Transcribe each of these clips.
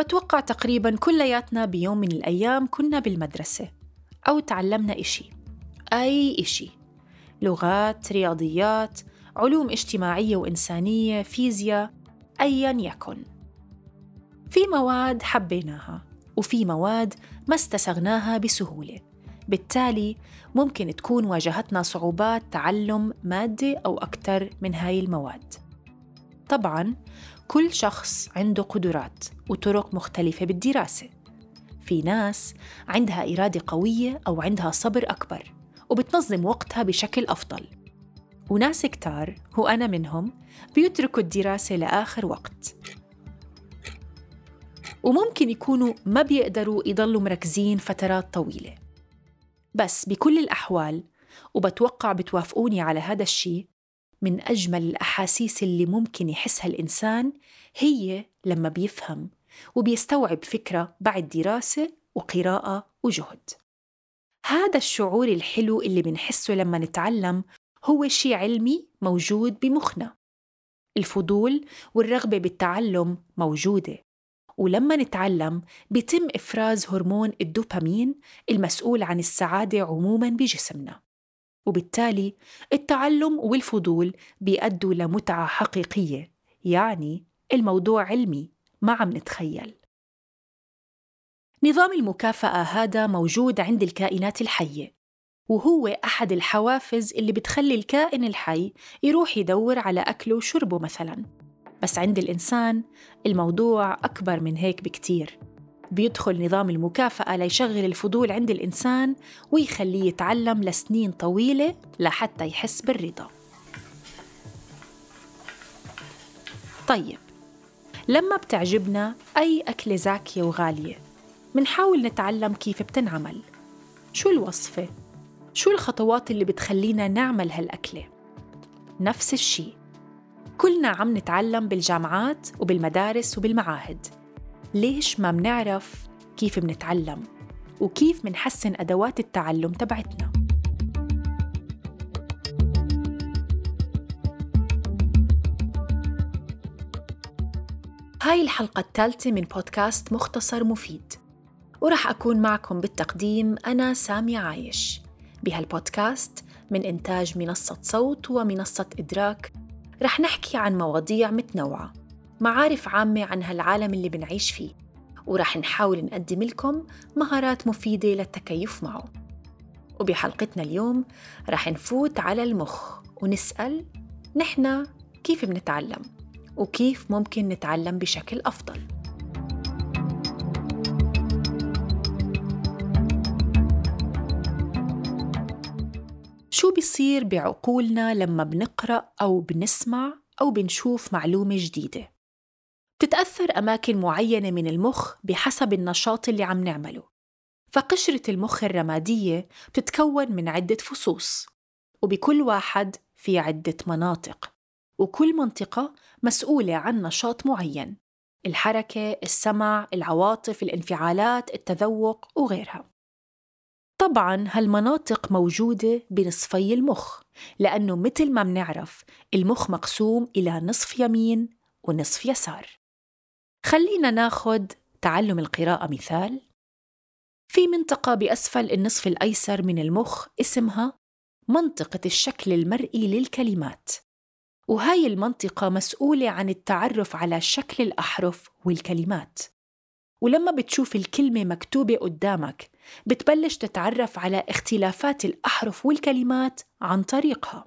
بتوقع تقريبا كلياتنا بيوم من الأيام كنا بالمدرسة أو تعلمنا إشي. أي إشي. لغات، رياضيات، علوم اجتماعية وإنسانية، فيزياء، أيا يكن. في مواد حبيناها وفي مواد ما استسغناها بسهولة. بالتالي ممكن تكون واجهتنا صعوبات تعلم مادة أو أكثر من هاي المواد. طبعاً كل شخص عنده قدرات وطرق مختلفة بالدراسة. في ناس عندها إرادة قوية أو عندها صبر أكبر وبتنظم وقتها بشكل أفضل. وناس كتار وأنا منهم بيتركوا الدراسة لآخر وقت. وممكن يكونوا ما بيقدروا يضلوا مركزين فترات طويلة. بس بكل الأحوال وبتوقع بتوافقوني على هذا الشيء من أجمل الأحاسيس اللي ممكن يحسها الإنسان هي لما بيفهم وبيستوعب فكرة بعد دراسة وقراءة وجهد. هذا الشعور الحلو اللي بنحسه لما نتعلم هو شيء علمي موجود بمخنا. الفضول والرغبة بالتعلم موجودة. ولما نتعلم بيتم إفراز هرمون الدوبامين المسؤول عن السعادة عموماً بجسمنا. وبالتالي التعلم والفضول بيأدوا لمتعة حقيقية يعني الموضوع علمي ما عم نتخيل. نظام المكافأة هذا موجود عند الكائنات الحية وهو أحد الحوافز اللي بتخلي الكائن الحي يروح يدور على أكله وشربه مثلاً. بس عند الإنسان الموضوع أكبر من هيك بكتير. بيدخل نظام المكافأة ليشغل الفضول عند الإنسان ويخليه يتعلم لسنين طويلة لحتى يحس بالرضا طيب لما بتعجبنا أي أكلة زاكية وغالية منحاول نتعلم كيف بتنعمل شو الوصفة؟ شو الخطوات اللي بتخلينا نعمل هالأكلة؟ نفس الشي كلنا عم نتعلم بالجامعات وبالمدارس وبالمعاهد ليش ما منعرف كيف منتعلم وكيف منحسن أدوات التعلم تبعتنا. هاي الحلقة الثالثة من بودكاست مختصر مفيد ورح أكون معكم بالتقديم أنا سامي عايش. بهالبودكاست من إنتاج منصة صوت ومنصة إدراك رح نحكي عن مواضيع متنوعة معارف عامة عن هالعالم اللي بنعيش فيه ورح نحاول نقدم لكم مهارات مفيدة للتكيف معه وبحلقتنا اليوم رح نفوت على المخ ونسأل نحن كيف بنتعلم وكيف ممكن نتعلم بشكل أفضل شو بيصير بعقولنا لما بنقرأ أو بنسمع أو بنشوف معلومة جديدة؟ بتتأثر أماكن معينة من المخ بحسب النشاط اللي عم نعمله. فقشرة المخ الرمادية بتتكون من عدة فصوص وبكل واحد في عدة مناطق وكل منطقة مسؤولة عن نشاط معين الحركة، السمع، العواطف، الانفعالات، التذوق وغيرها. طبعا هالمناطق موجودة بنصفي المخ لأنه مثل ما منعرف المخ مقسوم إلى نصف يمين ونصف يسار. خلينا ناخد تعلم القراءة مثال. في منطقة بأسفل النصف الأيسر من المخ اسمها منطقة الشكل المرئي للكلمات وهاي المنطقة مسؤولة عن التعرف على شكل الأحرف والكلمات. ولما بتشوف الكلمة مكتوبة قدامك بتبلش تتعرف على اختلافات الأحرف والكلمات عن طريقها.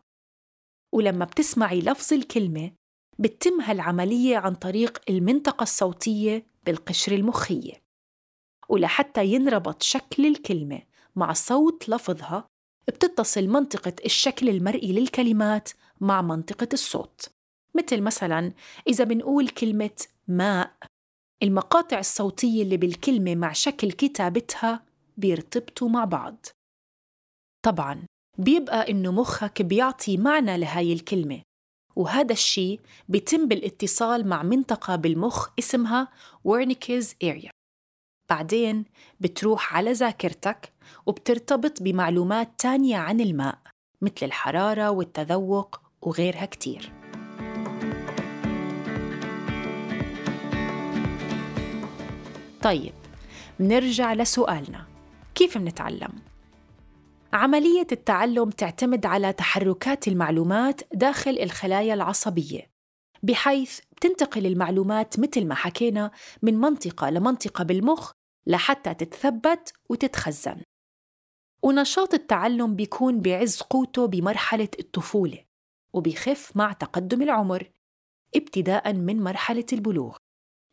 ولما بتسمعي لفظ الكلمة بتتم هالعملية عن طريق المنطقة الصوتية بالقشرة المخية ولحتى ينربط شكل الكلمة مع صوت لفظها بتتصل منطقة الشكل المرئي للكلمات مع منطقة الصوت. مثل مثلا إذا بنقول كلمة ماء المقاطع الصوتية اللي بالكلمة مع شكل كتابتها بيرتبطوا مع بعض. طبعا بيبقى إنه مخك بيعطي معنى لهاي الكلمة. وهذا الشيء بيتم بالاتصال مع منطقة بالمخ اسمها ورنيكيز اريا بعدين بتروح على ذاكرتك وبترتبط بمعلومات تانية عن الماء مثل الحرارة والتذوق وغيرها كتير. طيب نرجع لسؤالنا. كيف منتعلم؟ عملية التعلم تعتمد على تحركات المعلومات داخل الخلايا العصبية بحيث بتنتقل المعلومات مثل ما حكينا من منطقة لمنطقة بالمخ لحتى تتثبت وتتخزن. ونشاط التعلم بيكون بعز قوته بمرحلة الطفولة وبيخف مع تقدم العمر ابتداء من مرحلة البلوغ.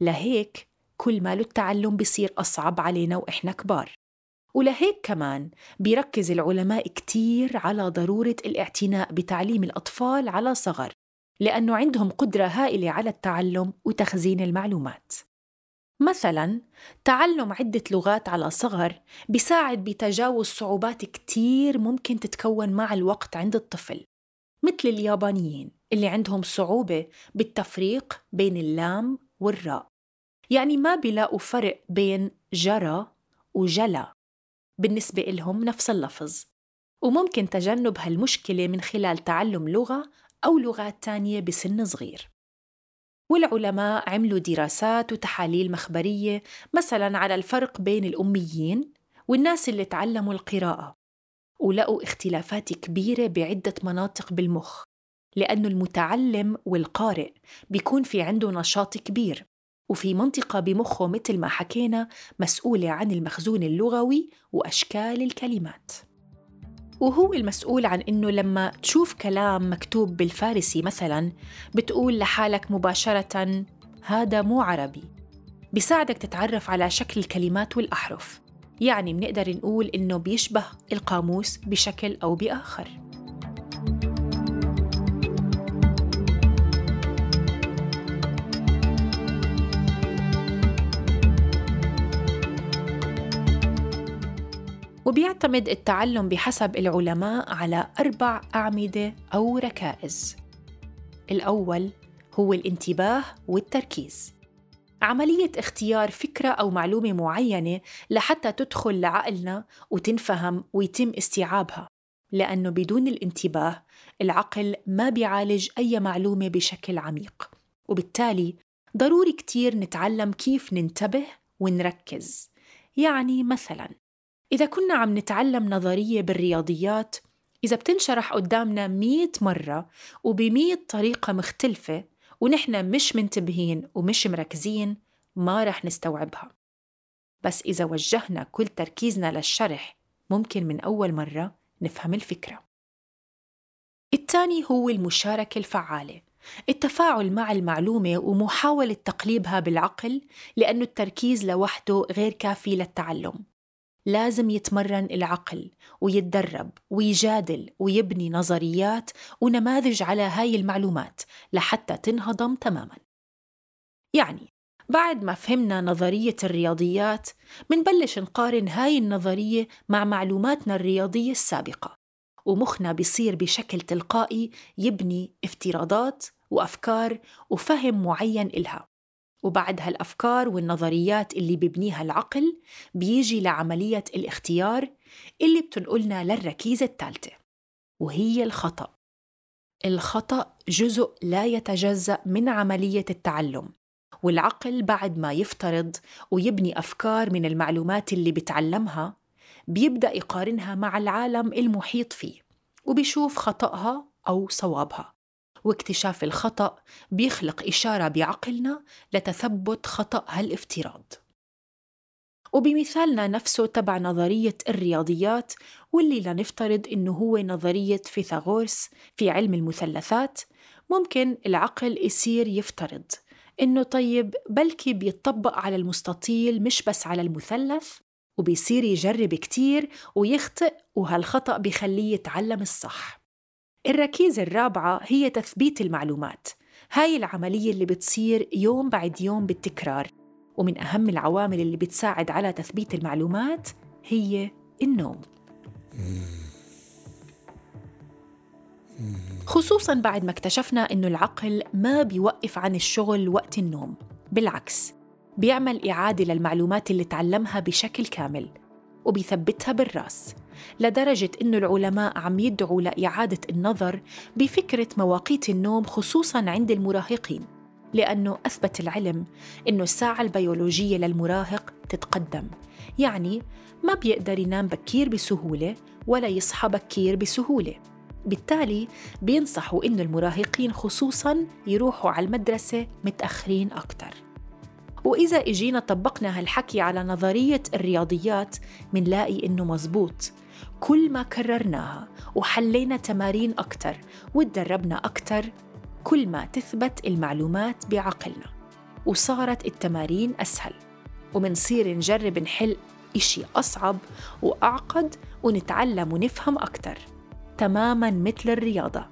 لهيك كل ما التعلم بيصير أصعب علينا وإحنا كبار. ولهيك كمان بيركز العلماء كتير على ضرورة الاعتناء بتعليم الأطفال على صغر لأنه عندهم قدرة هائلة على التعلم وتخزين المعلومات. مثلا تعلم عدة لغات على صغر بيساعد بتجاوز صعوبات كتير ممكن تتكون مع الوقت عند الطفل مثل اليابانيين اللي عندهم صعوبة بالتفريق بين اللام والراء. يعني ما بيلاقوا فرق بين جرى وجلى بالنسبة لهم نفس اللفظ. وممكن تجنب هالمشكلة من خلال تعلم لغة أو لغات تانية بسن صغير. والعلماء عملوا دراسات وتحاليل مخبرية مثلا على الفرق بين الأميين والناس اللي تعلموا القراءة ولقوا اختلافات كبيرة بعدة مناطق بالمخ لأنه المتعلم والقارئ بيكون في عنده نشاط كبير. وفي منطقة بمخه مثل ما حكينا مسؤولة عن المخزون اللغوي وأشكال الكلمات. وهو المسؤول عن إنه لما تشوف كلام مكتوب بالفارسي مثلا بتقول لحالك مباشرة هذا مو عربي. بيساعدك تتعرف على شكل الكلمات والأحرف. يعني بنقدر نقول إنه بيشبه القاموس بشكل أو بآخر. وبيعتمد التعلم بحسب العلماء على أربع أعمدة أو ركائز. الأول هو الانتباه والتركيز. عملية اختيار فكرة أو معلومة معينة لحتى تدخل لعقلنا وتنفهم ويتم استيعابها لأنه بدون الانتباه العقل ما بيعالج أي معلومة بشكل عميق. وبالتالي ضروري كتير نتعلم كيف ننتبه ونركز. يعني مثلاً إذا كنا عم نتعلم نظرية بالرياضيات إذا بتنشرح قدامنا مية مرة وبمية طريقة مختلفة ونحن مش منتبهين ومش مركزين ما رح نستوعبها. بس إذا وجهنا كل تركيزنا للشرح ممكن من أول مرة نفهم الفكرة. الثاني هو المشاركة الفعالة. التفاعل مع المعلومة ومحاولة تقليبها بالعقل لأن التركيز لوحده غير كافي للتعلم. لازم يتمرن العقل ويتدرب ويجادل ويبني نظريات ونماذج على هاي المعلومات لحتى تنهضم تماما. يعني بعد ما فهمنا نظرية الرياضيات منبلش نقارن هاي النظرية مع معلوماتنا الرياضية السابقة ومخنا بيصير بشكل تلقائي يبني افتراضات وأفكار وفهم معين إلها. وبعد هالأفكار والنظريات اللي ببنيها العقل بيجي لعملية الاختيار اللي بتنقلنا للركيزة الثالثة وهي الخطأ. الخطأ جزء لا يتجزأ من عملية التعلم والعقل بعد ما يفترض ويبني أفكار من المعلومات اللي بتعلمها بيبدأ يقارنها مع العالم المحيط فيه وبيشوف خطأها أو صوابها. واكتشاف الخطأ بيخلق إشارة بعقلنا لتثبت خطأ هالافتراض. وبمثالنا نفسه تبع نظرية الرياضيات واللي لنفترض إنه هو نظرية فيثاغورس في علم المثلثات ممكن العقل يصير يفترض إنه طيب بلكي بيطبق على المستطيل مش بس على المثلث وبيصير يجرب كتير ويخطئ وهالخطأ بيخليه يتعلم الصح. الركيزة الرابعة هي تثبيت المعلومات. هاي العملية اللي بتصير يوم بعد يوم بالتكرار. ومن أهم العوامل اللي بتساعد على تثبيت المعلومات هي النوم. خصوصا بعد ما اكتشفنا إنه العقل ما بيوقف عن الشغل وقت النوم. بالعكس بيعمل إعادة للمعلومات اللي تعلمها بشكل كامل وبيثبتها بالرأس. لدرجة أن العلماء عم يدعوا لإعادة النظر بفكرة مواقيت النوم خصوصاً عند المراهقين لأنه أثبت العلم إنه الساعة البيولوجية للمراهق تتقدم. يعني ما بيقدر ينام بكير بسهولة ولا يصحى بكير بسهولة. بالتالي بينصحوا إنه المراهقين خصوصاً يروحوا على المدرسة متأخرين أكتر. وإذا إجينا طبقنا هالحكي على نظرية الرياضيات منلاقي إنه مزبوط. كل ما كررناها وحلينا تمارين أكتر وتدربنا أكتر كل ما تثبت المعلومات بعقلنا وصارت التمارين أسهل. ومنصير نجرب نحل إشي أصعب وأعقد ونتعلم ونفهم أكتر تماماً مثل الرياضة.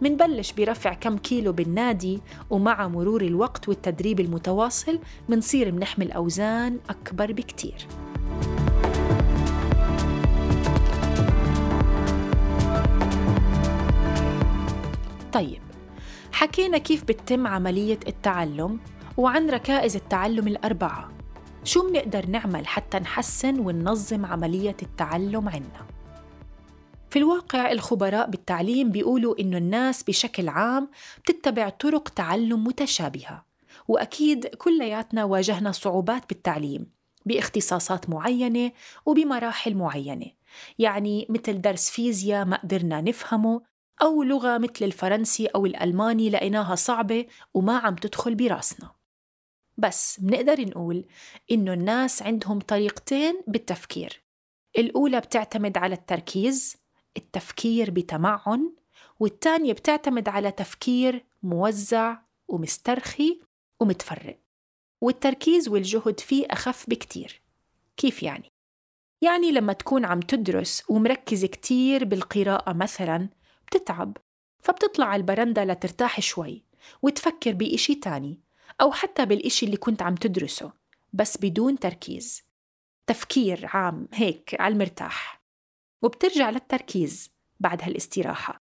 منبلش برفع كم كيلو بالنادي ومع مرور الوقت والتدريب المتواصل منصير منحمل أوزان أكبر بكتير. طيب حكينا كيف بتتم عملية التعلم وعن ركائز التعلم الأربعة شو منقدر نعمل حتى نحسن وننظم عملية التعلم عنا؟ في الواقع الخبراء بالتعليم بيقولوا إنه الناس بشكل عام بتتبع طرق تعلم متشابهة وأكيد كلياتنا واجهنا صعوبات بالتعليم باختصاصات معينة وبمراحل معينة يعني مثل درس فيزياء ما قدرنا نفهمه أو لغة مثل الفرنسي أو الألماني لقيناها صعبة وما عم تدخل براسنا. بس منقدر نقول إنه الناس عندهم طريقتين بالتفكير. الأولى بتعتمد على التركيز التفكير بتمعن والتانية بتعتمد على تفكير موزع ومسترخي ومتفرق. والتركيز والجهد فيه أخف بكتير. كيف يعني؟ يعني لما تكون عم تدرس ومركز كتير بالقراءة مثلاً بتتعب فبتطلع على البرندة لترتاح شوي وتفكر بإشي تاني أو حتى بالإشي اللي كنت عم تدرسه بس بدون تركيز. تفكير عام هيك على المرتاح. وبترجع للتركيز بعد هالاستراحة.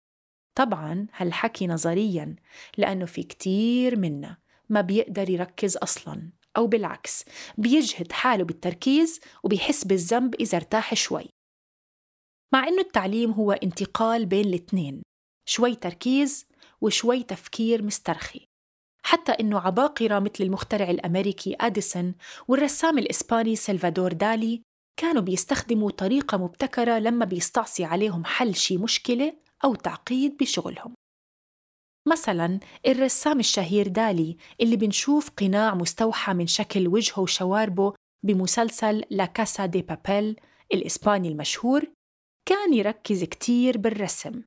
طبعا هالحكي نظريا لأنه في كتير منا ما بيقدر يركز أصلا أو بالعكس بيجهد حاله بالتركيز وبيحس بالذنب إذا ارتاح شوي. مع إنه التعليم هو انتقال بين الاثنين شوي تركيز وشوي تفكير مسترخي. حتى إنه عباقرة مثل المخترع الأمريكي أديسون والرسام الإسباني سلفادور دالي كانوا بيستخدموا طريقة مبتكرة لما بيستعصي عليهم حل شي مشكلة أو تعقيد بشغلهم. مثلا الرسام الشهير دالي اللي بنشوف قناع مستوحى من شكل وجهه وشواربه بمسلسل لا كاسا دي بابيل الإسباني المشهور كان يركز كتير بالرسم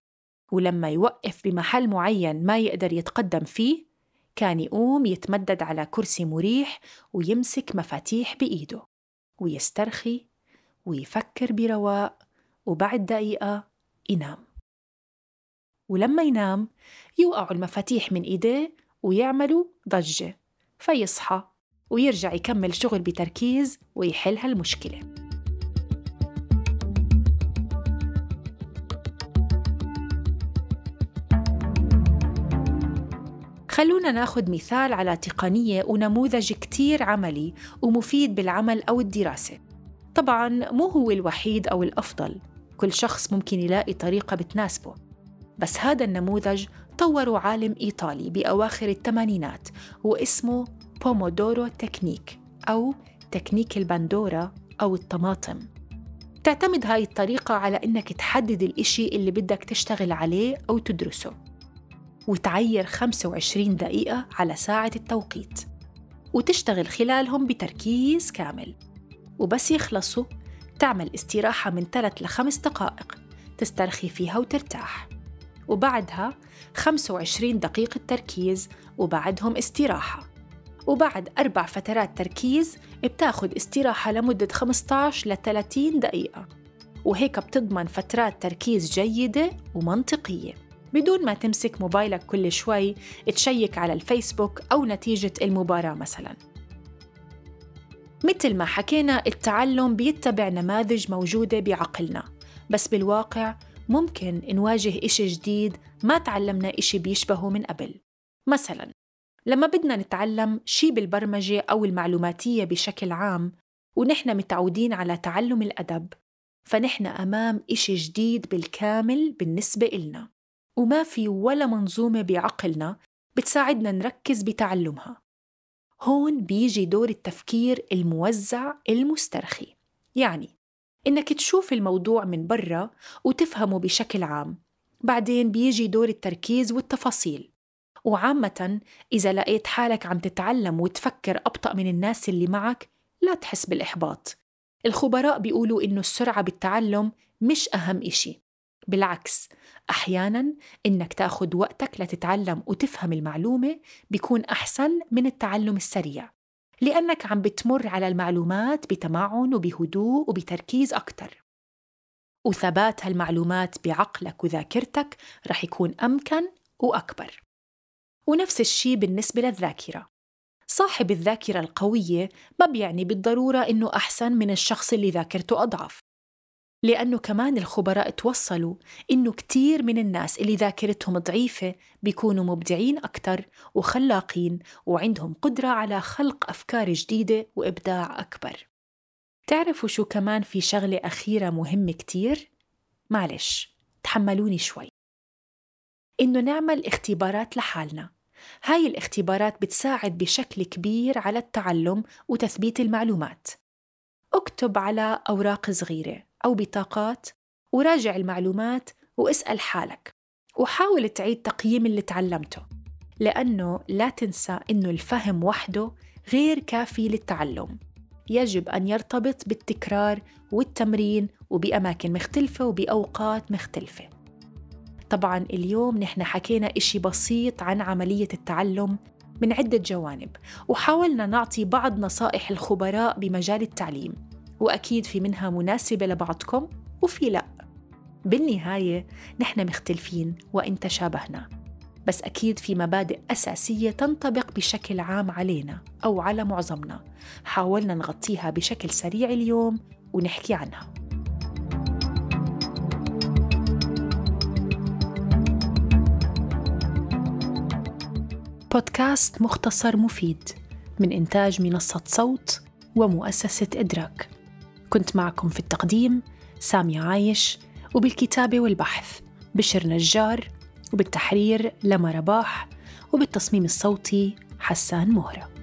ولما يوقف بمحل معين ما يقدر يتقدم فيه كان يقوم يتمدد على كرسي مريح ويمسك مفاتيح بإيده ويسترخي ويفكر برواق وبعد دقيقة ينام. ولما ينام يوقعوا المفاتيح من إيديه ويعملوا ضجة فيصحى ويرجع يكمل شغل بتركيز ويحل هالمشكلة. خلونا ناخذ مثال على تقنية ونموذج كتير عملي ومفيد بالعمل أو الدراسة. طبعاً مو هو الوحيد أو الأفضل كل شخص ممكن يلاقي طريقة بتناسبه. بس هذا النموذج طوره عالم إيطالي بأواخر الثمانينات واسمه Pomodoro Technique أو تكنيك البندورة أو الطماطم. تعتمد هاي الطريقة على إنك تحدد الإشي اللي بدك تشتغل عليه أو تدرسه. وتعير 25 دقيقة على ساعة التوقيت. وتشتغل خلالهم بتركيز كامل. وبس يخلصوا تعمل استراحة من 3 ل 5 دقائق تسترخي فيها وترتاح. وبعدها 25 دقيقة تركيز وبعدهم استراحة. وبعد أربع فترات تركيز بتاخد استراحة لمدة 15 ل 30 دقيقة. وهيك بتضمن فترات تركيز جيدة ومنطقية. بدون ما تمسك موبايلك كل شوي تشيك على الفيسبوك أو نتيجة المباراة مثلاً. مثل ما حكينا التعلم بيتبع نماذج موجودة بعقلنا. بس بالواقع ممكن نواجه إشي جديد ما تعلمنا إشي بيشبهه من قبل. مثلا لما بدنا نتعلم شي بالبرمجة أو المعلوماتية بشكل عام ونحن متعودين على تعلم الأدب فنحن أمام إشي جديد بالكامل بالنسبة إلنا. وما في ولا منظومة بعقلنا بتساعدنا نركز بتعلمها. هون بيجي دور التفكير الموزع المسترخي. يعني إنك تشوف الموضوع من برا وتفهمه بشكل عام. بعدين بيجي دور التركيز والتفاصيل. وعامة إذا لقيت حالك عم تتعلم وتفكر أبطأ من الناس اللي معك لا تحس بالإحباط. الخبراء بيقولوا إنه السرعة بالتعلم مش أهم إشي. بالعكس أحياناً إنك تاخد وقتك لتتعلم وتفهم المعلومة بيكون أحسن من التعلم السريع لأنك عم بتمر على المعلومات بتمعن وبهدوء وبتركيز أكتر. وثبات هالمعلومات بعقلك وذاكرتك رح يكون أمكن وأكبر. ونفس الشيء بالنسبة للذاكرة صاحب الذاكرة القوية ما بيعني بالضرورة إنه أحسن من الشخص اللي ذاكرته أضعف. لأنه كمان الخبراء توصلوا إنه كتير من الناس اللي ذاكرتهم ضعيفة بيكونوا مبدعين أكتر وخلاقين وعندهم قدرة على خلق أفكار جديدة وإبداع أكبر. تعرفوا شو كمان في شغلة أخيرة مهمة كتير؟ معلش تحملوني شوي. إنه نعمل اختبارات لحالنا. هاي الاختبارات بتساعد بشكل كبير على التعلم وتثبيت المعلومات. اكتب على أوراق صغيرة. أو بطاقات وراجع المعلومات واسأل حالك وحاول تعيد تقييم اللي تعلمته لأنه لا تنسى إنه الفهم وحده غير كافي للتعلم. يجب أن يرتبط بالتكرار والتمرين وبأماكن مختلفة وبأوقات مختلفة. طبعا اليوم نحن حكينا إشي بسيط عن عملية التعلم من عدة جوانب وحاولنا نعطي بعض نصائح الخبراء بمجال التعليم. وأكيد في منها مناسبة لبعضكم وفي لأ. بالنهاية نحن مختلفين وإن تشابهنا. بس أكيد في مبادئ أساسية تنطبق بشكل عام علينا أو على معظمنا. حاولنا نغطيها بشكل سريع اليوم ونحكي عنها. بودكاست مختصر مفيد من إنتاج منصة صوت ومؤسسة إدراك. كنت معكم في التقديم سامية عايش وبالكتابة والبحث بشر نجار وبالتحرير لما رباح وبالتصميم الصوتي حسان مهرة.